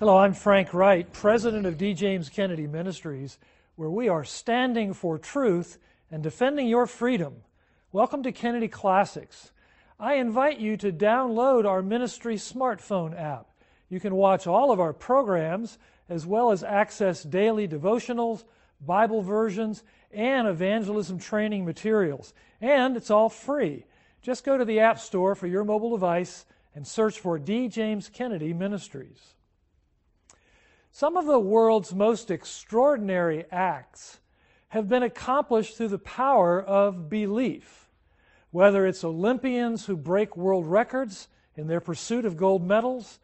Hello, I'm Frank Wright, president of D. James Kennedy Ministries, where we are standing for truth and defending your freedom. Welcome to Kennedy Classics. I invite you to download our ministry smartphone app. You can watch all of our programs as well as access daily devotionals, Bible versions, and evangelism training materials. And it's all free. Just go to the App Store for your mobile device and search for D. James Kennedy Ministries. Some of the world's most extraordinary acts have been accomplished through the power of belief. Whether it's Olympians who break world records in their pursuit of gold medals,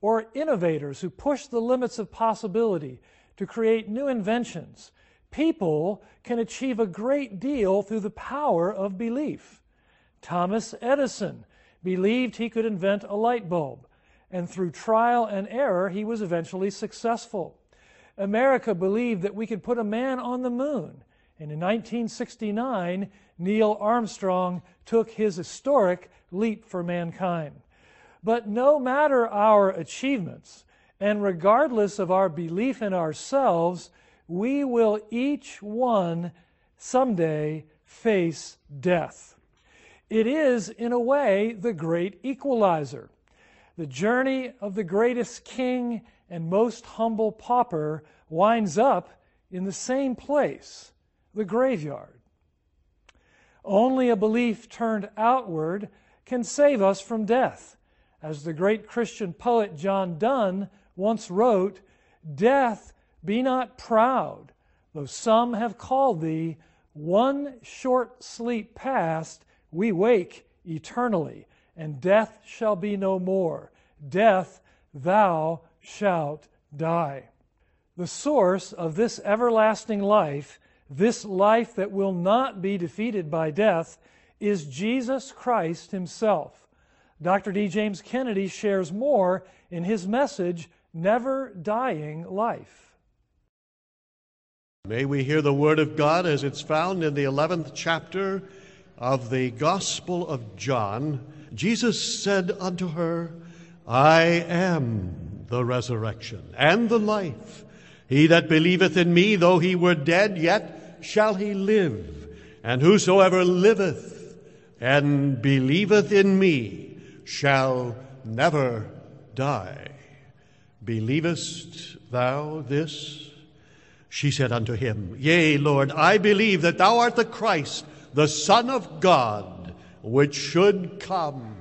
or innovators who push the limits of possibility to create new inventions, people can achieve a great deal through the power of belief. Thomas Edison believed he could invent a light bulb, and through trial and error, he was eventually successful. America believed that we could put a man on the moon, and in 1969, Neil Armstrong took his historic leap for mankind. But no matter our achievements, and regardless of our belief in ourselves, we will each one someday face death. It is, in a way, the great equalizer. The journey of the greatest king and most humble pauper winds up in the same place, the graveyard. Only a belief turned outward can save us from death. As the great Christian poet John Donne once wrote, Death, be not proud, though some have called thee, one short sleep past, we wake eternally, and death shall be no more. Death, thou shalt die. The source of this everlasting life, this life that will not be defeated by death, is Jesus Christ Himself. Dr. D. James Kennedy shares more in his message, Never Dying Life. May we hear the Word of God as it's found in the 11th chapter of the Gospel of John, Jesus said unto her, I am the resurrection and the life. He that believeth in me, though he were dead, yet shall he live. And whosoever liveth and believeth in me shall never die. Believest thou this? She said unto him, Yea, Lord, I believe that thou art the Christ the Son of God, which should come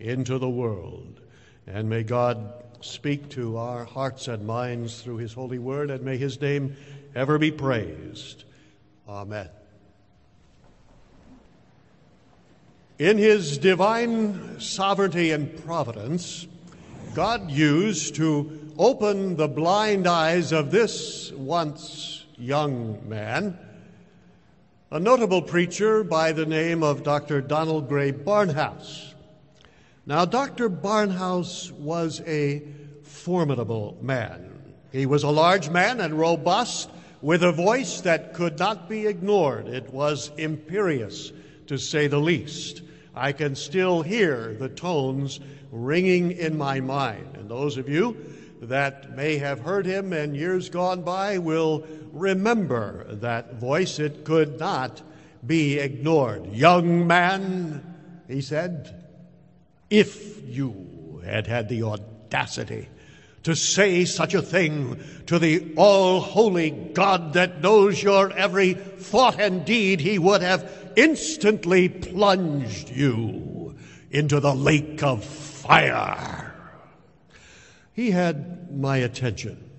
into the world. And may God speak to our hearts and minds through His holy word, and may His name ever be praised. Amen. In His divine sovereignty and providence, God used to open the blind eyes of this once young man a notable preacher by the name of Dr. Donald Grey Barnhouse. Now, Dr. Barnhouse was a formidable man. He was a large man and robust, with a voice that could not be ignored. It was imperious, to say the least. I can still hear the tones ringing in my mind. And those of you that may have heard him in years gone by will remember that voice. It could not be ignored. Young man, he said, if you had had the audacity to say such a thing to the all holy God that knows your every thought and deed, he would have instantly plunged you into the lake of fire. He had my attention.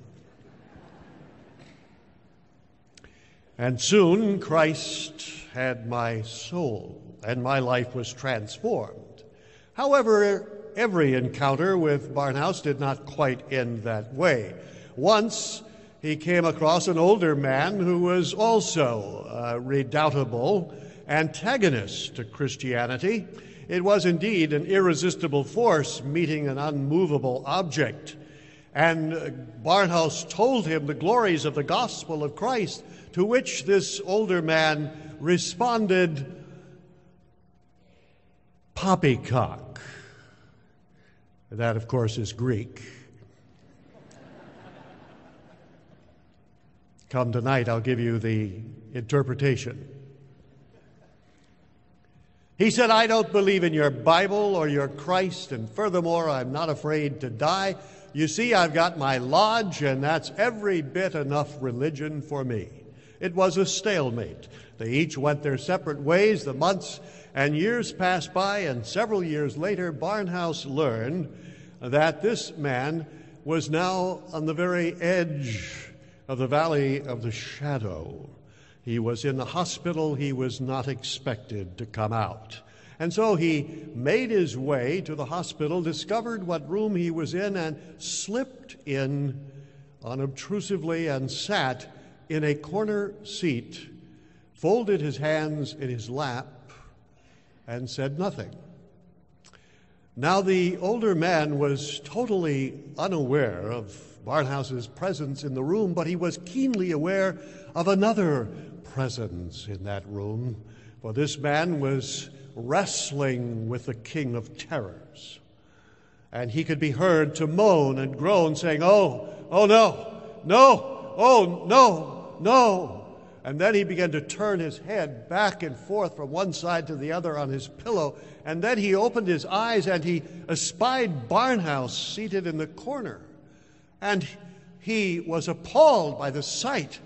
And soon Christ had my soul, and my life was transformed. However, every encounter with Barnhouse did not quite end that way. Once, he came across an older man who was also a redoubtable antagonist to Christianity. It was indeed an irresistible force meeting an unmovable object. And Barnhouse told him the glories of the gospel of Christ, to which this older man responded, Poppycock. That, of course, is Greek. Come tonight, I'll give you the interpretation. He said, I don't believe in your Bible or your Christ, and furthermore, I'm not afraid to die. You see, I've got my lodge, and that's every bit enough religion for me. It was a stalemate. They each went their separate ways. The months and years passed by, and several years later, Barnhouse learned that this man was now on the very edge of the valley of the shadow. He was in the hospital. He was not expected to come out. And so he made his way to the hospital, discovered what room he was in, and slipped in unobtrusively and sat in a corner seat, folded his hands in his lap, and said nothing. Now, the older man was totally unaware of Barnhouse's presence in the room, but he was keenly aware of another presence in that room, for this man was wrestling with the king of terrors. And he could be heard to moan and groan, saying, Oh, oh no, no, oh no, no. And then he began to turn his head back and forth from one side to the other on his pillow. And then he opened his eyes and he espied Barnhouse seated in the corner. And he was appalled by the sight.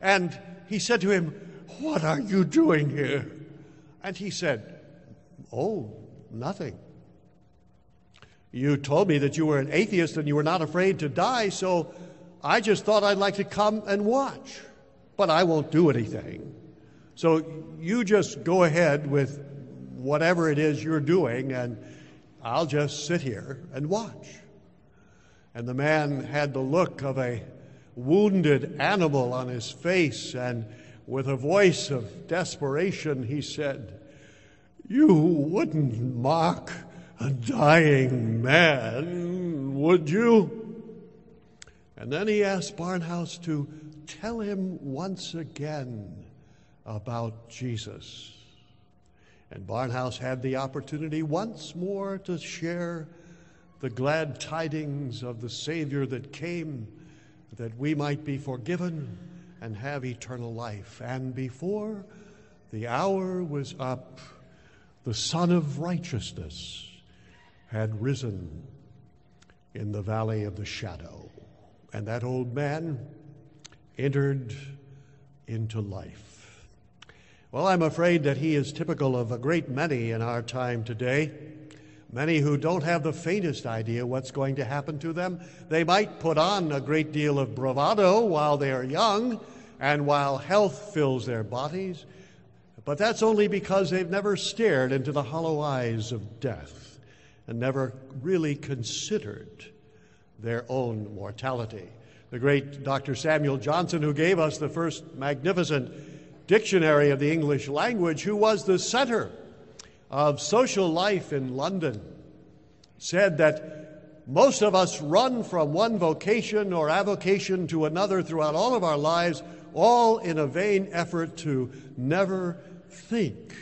And he said to him, What are you doing here? And he said, Oh, nothing. You told me that you were an atheist and you were not afraid to die, so I just thought I'd like to come and watch. But I won't do anything. So you just go ahead with whatever it is you're doing, and I'll just sit here and watch. And the man had the look of a wounded animal on his face, and with a voice of desperation, he said, You wouldn't mock a dying man, would you? And then he asked Barnhouse to tell him once again about Jesus. And Barnhouse had the opportunity once more to share the glad tidings of the Savior that came that we might be forgiven and have eternal life. And before the hour was up, the Sun of Righteousness had risen in the valley of the shadow. And that old man entered into life. Well, I'm afraid that he is typical of a great many in our time today. Many who don't have the faintest idea what's going to happen to them. They might put on a great deal of bravado while they are young and while health fills their bodies, but that's only because they've never stared into the hollow eyes of death and never really considered their own mortality. The great Dr. Samuel Johnson, who gave us the first magnificent dictionary of the English language, who was the center of social life in London said that most of us run from one vocation or avocation to another throughout all of our lives, all in a vain effort to never think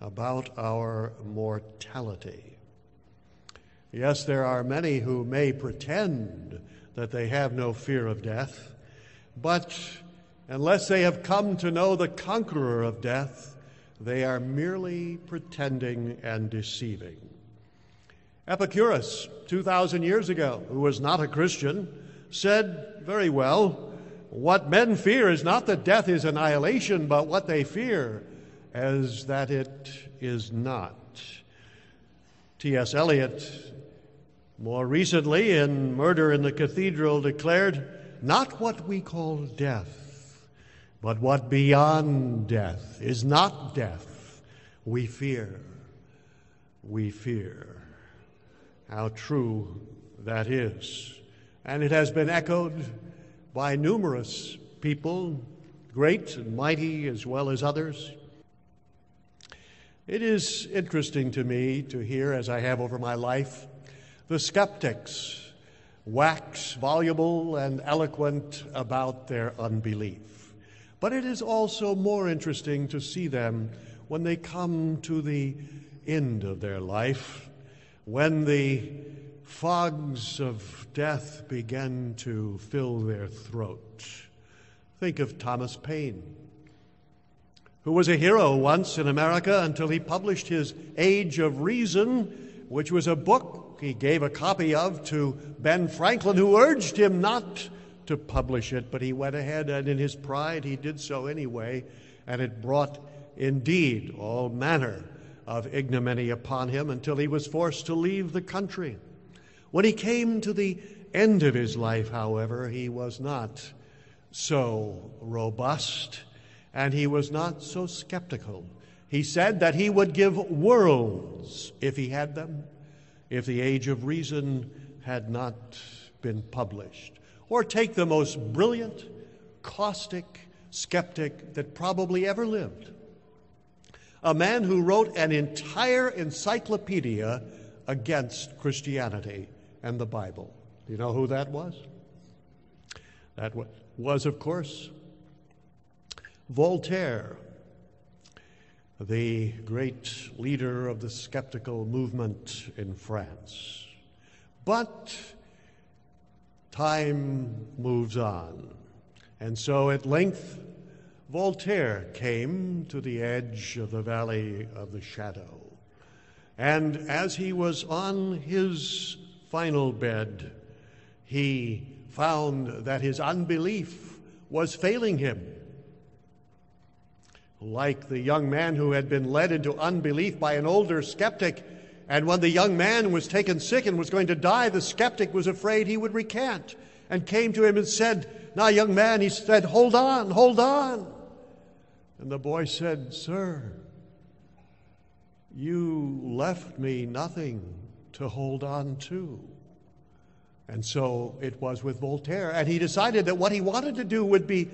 about our mortality. Yes, there are many who may pretend that they have no fear of death, but unless they have come to know the conqueror of death, they are merely pretending and deceiving. Epicurus, 2,000 years ago, who was not a Christian, said very well, What men fear is not that death is annihilation, but what they fear is that it is not. T.S. Eliot, more recently in Murder in the Cathedral, declared, Not what we call death but what beyond death is not death, we fear. We fear. How true that is. And it has been echoed by numerous people, great and mighty as well as others. It is interesting to me to hear, as I have over my life, the skeptics wax voluble and eloquent about their unbelief. But it is also more interesting to see them when they come to the end of their life, when the fogs of death begin to fill their throat. Think of Thomas Paine, who was a hero once in America until he published his Age of Reason, which was a book he gave a copy of to Ben Franklin, who urged him not to publish it, but he went ahead and in his pride he did so anyway, and it brought indeed all manner of ignominy upon him until he was forced to leave the country. When he came to the end of his life, however, he was not so robust and he was not so skeptical. He said that he would give worlds if he had them, if the age of reason had not been published. Or take the most brilliant, caustic skeptic that probably ever lived. A man who wrote an entire encyclopedia against Christianity and the Bible. Do you know who that was? That was, of course, Voltaire, the great leader of the skeptical movement in France. But time moves on. And so at length, Voltaire came to the edge of the valley of the shadow. And as he was on his final bed, he found that his unbelief was failing him. Like the young man who had been led into unbelief by an older skeptic, and when the young man was taken sick and was going to die, the skeptic was afraid he would recant and came to him and said, Now, young man, he said, Hold on, hold on. And the boy said, Sir, you left me nothing to hold on to. And so it was with Voltaire. And he decided that what he wanted to do would be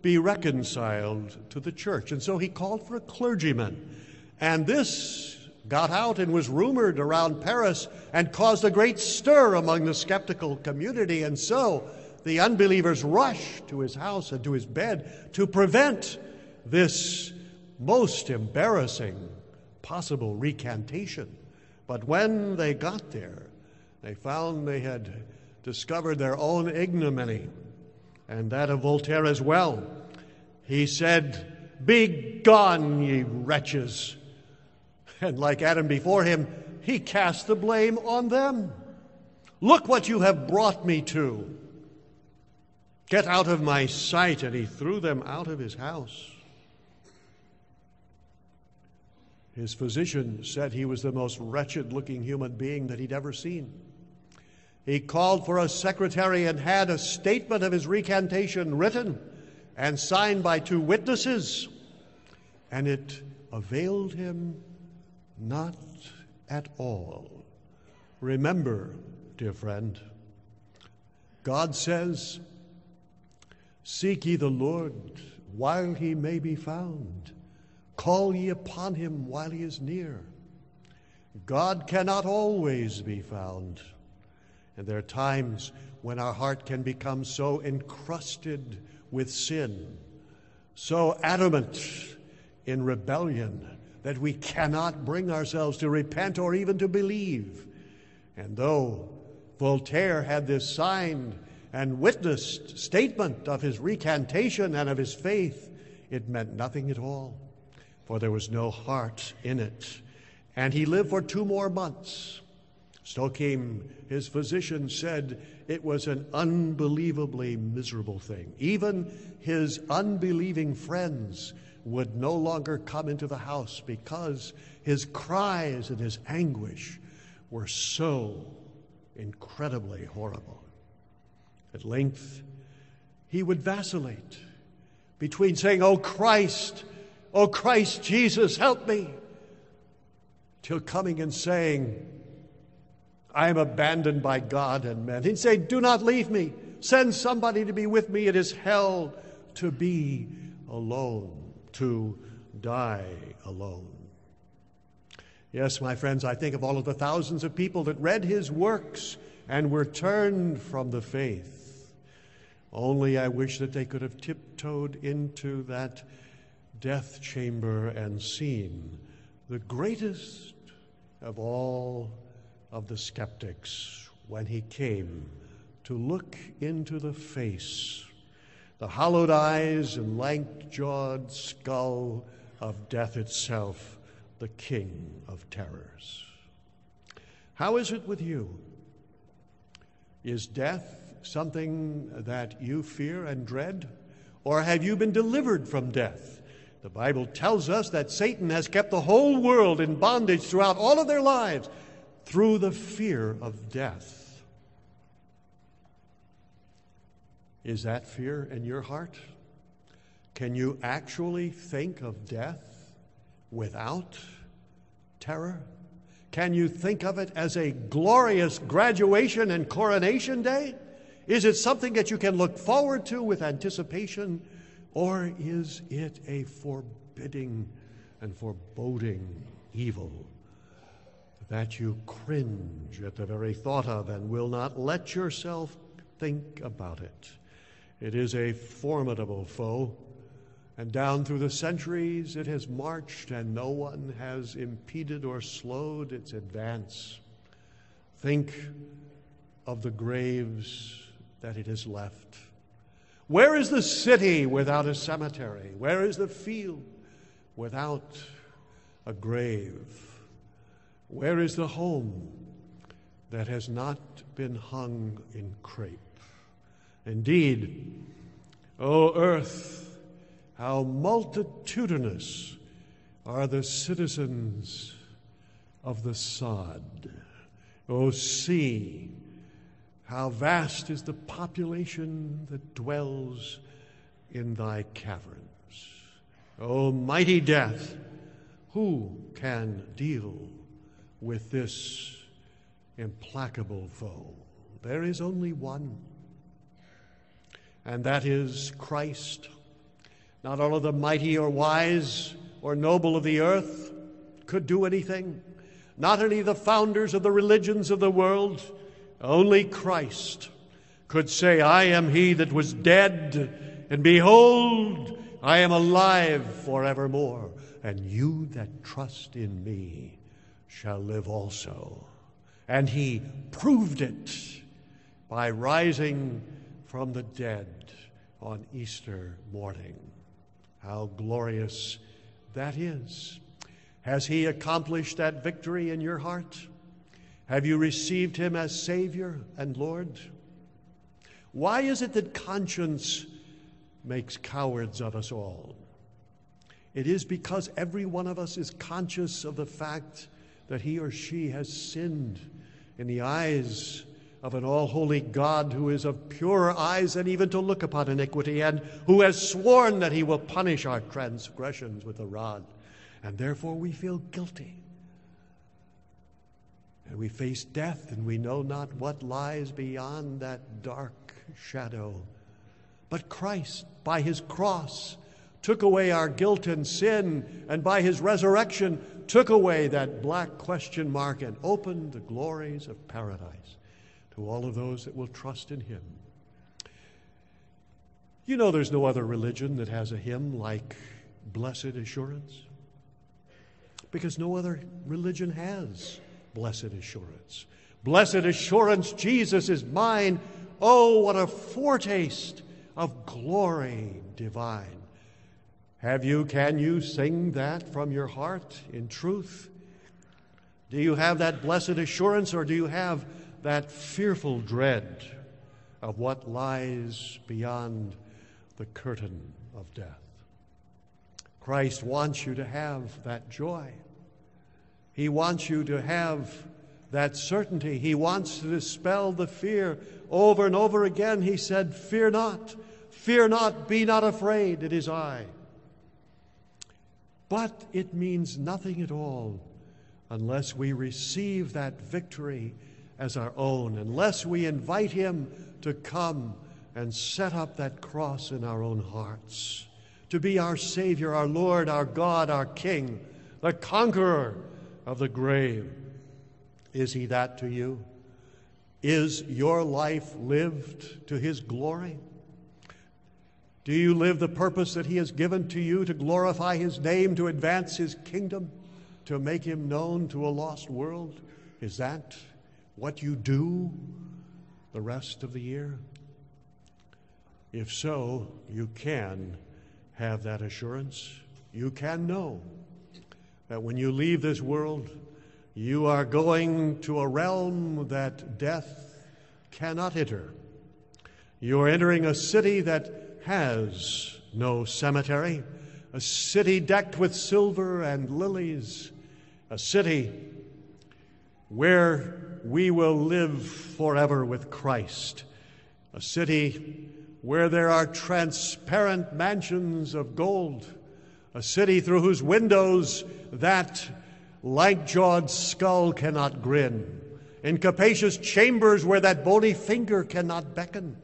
be reconciled to the church. And so he called for a clergyman. And this got out and was rumored around Paris and caused a great stir among the skeptical community. And so the unbelievers rushed to his house and to his bed to prevent this most embarrassing possible recantation. But when they got there, they found they had discovered their own ignominy and that of Voltaire as well. He said, Be gone, ye wretches. And like Adam before him, he cast the blame on them. Look what you have brought me to. Get out of my sight. And he threw them out of his house. His physician said he was the most wretched looking human being that he'd ever seen. He called for a secretary and had a statement of his recantation written and signed by two witnesses, and it availed him not at all. Remember, dear friend, God says, Seek ye the Lord while he may be found. Call ye upon him while he is near. God cannot always be found. And there are times when our heart can become so encrusted with sin, so adamant in rebellion that we cannot bring ourselves to repent or even to believe. And though Voltaire had this signed and witnessed statement of his recantation and of his faith, it meant nothing at all, for there was no heart in it. And he lived for two more months. Stokim, his physician, said it was an unbelievably miserable thing. Even his unbelieving friends would no longer come into the house because his cries and his anguish were so incredibly horrible. At length, he would vacillate between saying, Oh Christ, oh Christ Jesus, help me, till coming and saying, I am abandoned by God and men. He'd say, Do not leave me. Send somebody to be with me. It is hell to be alone, to die alone. Yes, my friends, I think of all of the thousands of people that read his works and were turned from the faith. Only I wish that they could have tiptoed into that death chamber and seen the greatest of all of the skeptics when he came to look into the face, the hollowed eyes and lank jawed skull of death itself, the king of terrors. How is it with you? Is death something that you fear and dread? Or have you been delivered from death? The Bible tells us that Satan has kept the whole world in bondage throughout all of their lives through the fear of death. Is that fear in your heart? Can you actually think of death without terror? Can you think of it as a glorious graduation and coronation day? Is it something that you can look forward to with anticipation, or is it a forbidding and foreboding evil that you cringe at the very thought of and will not let yourself think about it? It is a formidable foe and down through the centuries, it has marched, and no one has impeded or slowed its advance. Think of the graves that it has left. Where is the city without a cemetery? Where is the field without a grave? Where is the home that has not been hung in crape? Indeed, O earth, how multitudinous are the citizens of the sod. O sea, how vast is the population that dwells in thy caverns. O mighty death, who can deal with this implacable foe? There is only one, and that is Christ not all of the mighty or wise or noble of the earth could do anything. Not any of the founders of the religions of the world. Only Christ could say, I am he that was dead, and behold, I am alive forevermore. And you that trust in me shall live also. And he proved it by rising from the dead on Easter morning. How glorious that is. Has He accomplished that victory in your heart? Have you received Him as Savior and Lord? Why is it that conscience makes cowards of us all? It is because every one of us is conscious of the fact that he or she has sinned in the eyes of an all holy God who is of purer eyes than even to look upon iniquity, and who has sworn that he will punish our transgressions with a rod. And therefore we feel guilty. And we face death, and we know not what lies beyond that dark shadow. But Christ, by his cross, took away our guilt and sin, and by his resurrection, took away that black question mark and opened the glories of paradise to all of those that will trust in him. You know, there's no other religion that has a hymn like Blessed Assurance, because no other religion has blessed assurance. Blessed assurance, Jesus is mine. Oh, what a foretaste of glory divine. Have you, can you sing that from your heart in truth? Do you have that blessed assurance, or do you have that fearful dread of what lies beyond the curtain of death. Christ wants you to have that joy. He wants you to have that certainty. He wants to dispel the fear. Over and over again, he said, Fear not, fear not, be not afraid, it is I. But it means nothing at all unless we receive that victory as our own unless we invite Him to come and set up that cross in our own hearts to be our Savior, our Lord, our God, our King, the conqueror of the grave. Is He that to you? Is your life lived to His glory? Do you live the purpose that He has given to you to glorify His name, to advance His kingdom, to make Him known to a lost world? Is that what you do the rest of the year? If so, you can have that assurance. You can know that when you leave this world, you are going to a realm that death cannot enter. You are entering a city that has no cemetery, a city decked with silver and lilies, a city where we will live forever with Christ, a city where there are transparent mansions of gold, a city through whose windows that light jawed skull cannot grin, in capacious chambers where that bony finger cannot beckon,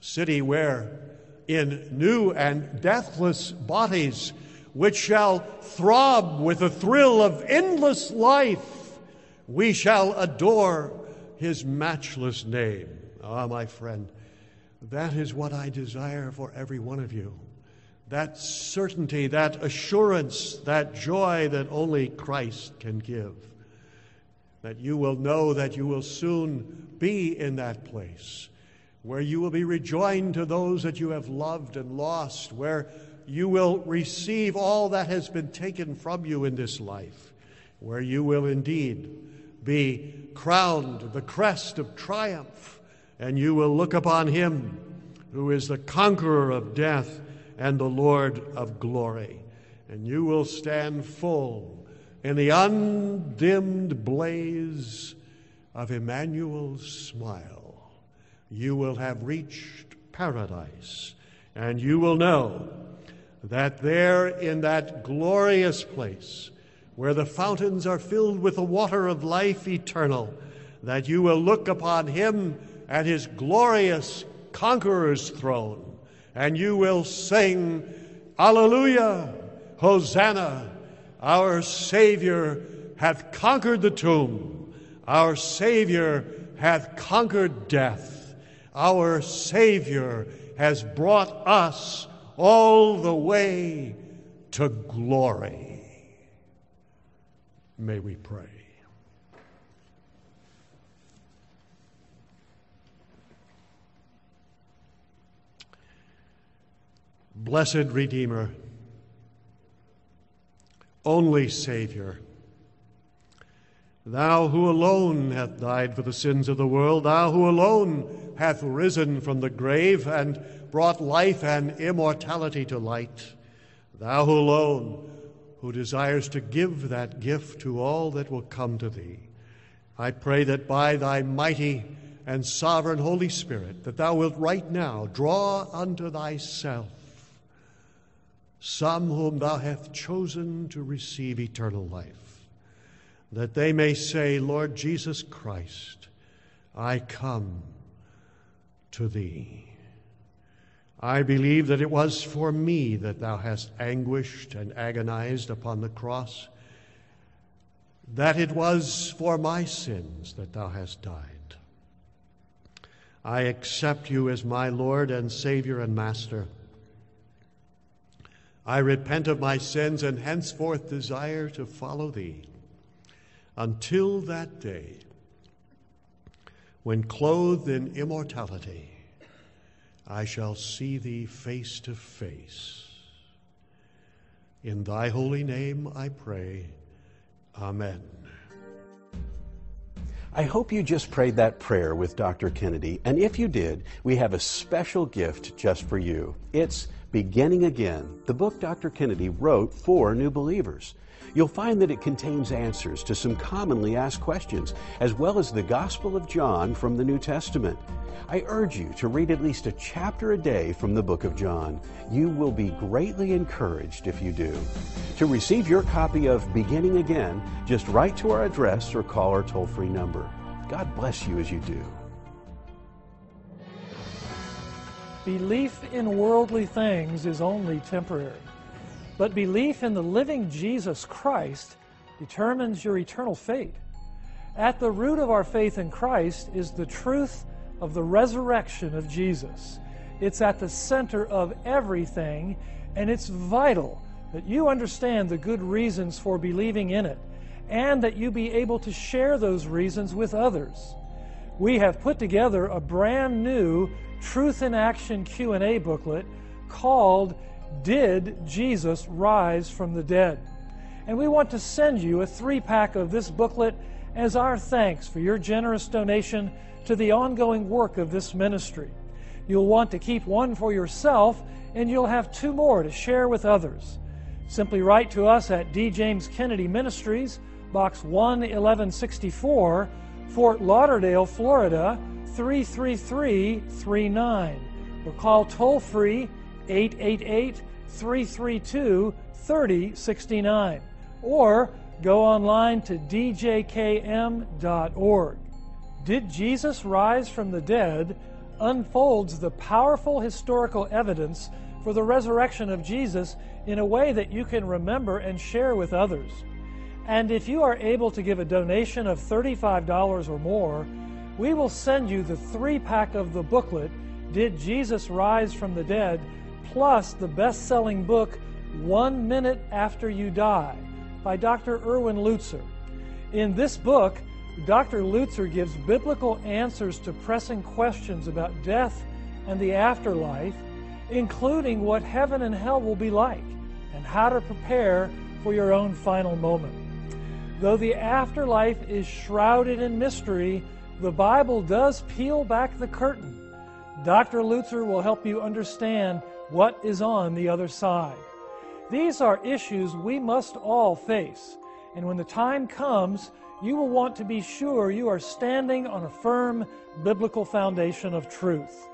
a city where in new and deathless bodies, which shall throb with the thrill of endless life, we shall adore his matchless name. Ah, my friend, that is what I desire for every one of you. That certainty, that assurance, that joy that only Christ can give. That you will know that you will soon be in that place where you will be rejoined to those that you have loved and lost, where you will receive all that has been taken from you in this life, where you will indeed be crowned the crest of triumph and you will look upon him who is the conqueror of death and the Lord of glory. And you will stand full in the undimmed blaze of Emmanuel's smile. You will have reached paradise, and you will know that there in that glorious place, where the fountains are filled with the water of life eternal, that you will look upon him at his glorious conqueror's throne, and you will sing, Alleluia, Hosanna, our Savior hath conquered the tomb, our Savior hath conquered death, our Savior has brought us all the way to glory. May we pray. Blessed Redeemer, only Savior, Thou who alone hath died for the sins of the world, Thou who alone hath risen from the grave and brought life and immortality to light, Thou who alone who desires to give that gift to all that will come to Thee, I pray that by Thy mighty and sovereign Holy Spirit, that Thou wilt right now draw unto Thyself some whom thou hast chosen to receive eternal life, that they may say, Lord Jesus Christ, I come to thee. I believe that it was for me that thou hast anguished and agonized upon the cross, that it was for my sins that thou hast died. I accept you as my Lord and Savior and Master. I repent of my sins and henceforth desire to follow thee until that day when, clothed in immortality, I shall see thee face to face. In thy holy name I pray. Amen. I hope you just prayed that prayer with Dr. Kennedy, and if you did, we have a special gift just for you. It's Beginning Again, the book Dr. Kennedy wrote for new believers. You'll find that it contains answers to some commonly asked questions, as well as the Gospel of John from the New Testament. I urge you to read at least a chapter a day from the book of John. You will be greatly encouraged if you do. To receive your copy of Beginning Again, just write to our address or call our toll free number. God bless you as you do. Belief in worldly things is only temporary, but belief in the living Jesus Christ determines your eternal fate. At the root of our faith in Christ is the truth of the resurrection of Jesus. It's at the center of everything, and it's vital that you understand the good reasons for believing in it and that you be able to share those reasons with others. We have put together a brand new Truth in Action Q&A booklet called Did Jesus Rise from the Dead? And we want to send you a 3-pack of this booklet as our thanks for your generous donation to the ongoing work of this ministry. You'll want to keep one for yourself, and you'll have two more to share with others. Simply write to us at D. James Kennedy Ministries, Box 11164, Fort Lauderdale, Florida 33339, or call toll free 888 332 3069, or go online to djkm.org. Did Jesus rise from the dead? unfolds the powerful historical evidence for the resurrection of Jesus in a way that you can remember and share with others. And if you are able to give a donation of $35 or more, we will send you the three pack of the booklet, Did Jesus Rise from the Dead, plus the best selling book, One Minute After You Die, by Dr. Erwin Lutzer. In this book, Dr. Lutzer gives biblical answers to pressing questions about death and the afterlife, including what heaven and hell will be like and how to prepare for your own final moment. Though the afterlife is shrouded in mystery, the Bible does peel back the curtain. Dr. Lutzer will help you understand what is on the other side. These are issues we must all face, and when the time comes, you will want to be sure you are standing on a firm biblical foundation of truth.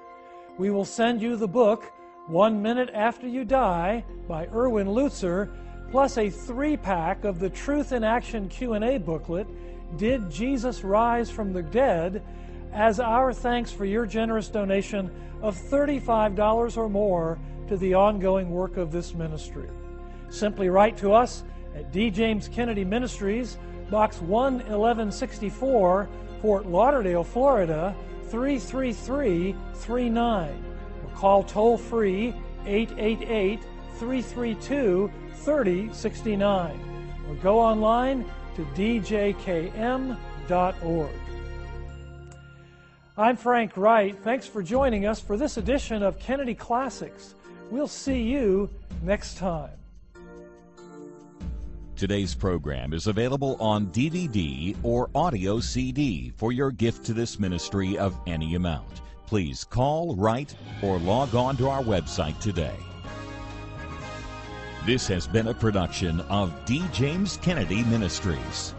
We will send you the book, One Minute After You Die, by Erwin Lutzer, plus a three-pack of the Truth in Action Q&A booklet, Did Jesus Rise from the Dead, as our thanks for your generous donation of $35 or more to the ongoing work of this ministry. Simply write to us at D. James Kennedy Ministries, Box 11164, Fort Lauderdale, Florida 33339. Or call toll free 888 332 3069. Or go online to djkm.org. I'm Frank Wright. Thanks for joining us for this edition of Kennedy Classics. We'll see you next time. Today's program is available on DVD or audio CD for your gift to this ministry of any amount. Please call, write, or log on to our website today. This has been a production of D. James Kennedy Ministries.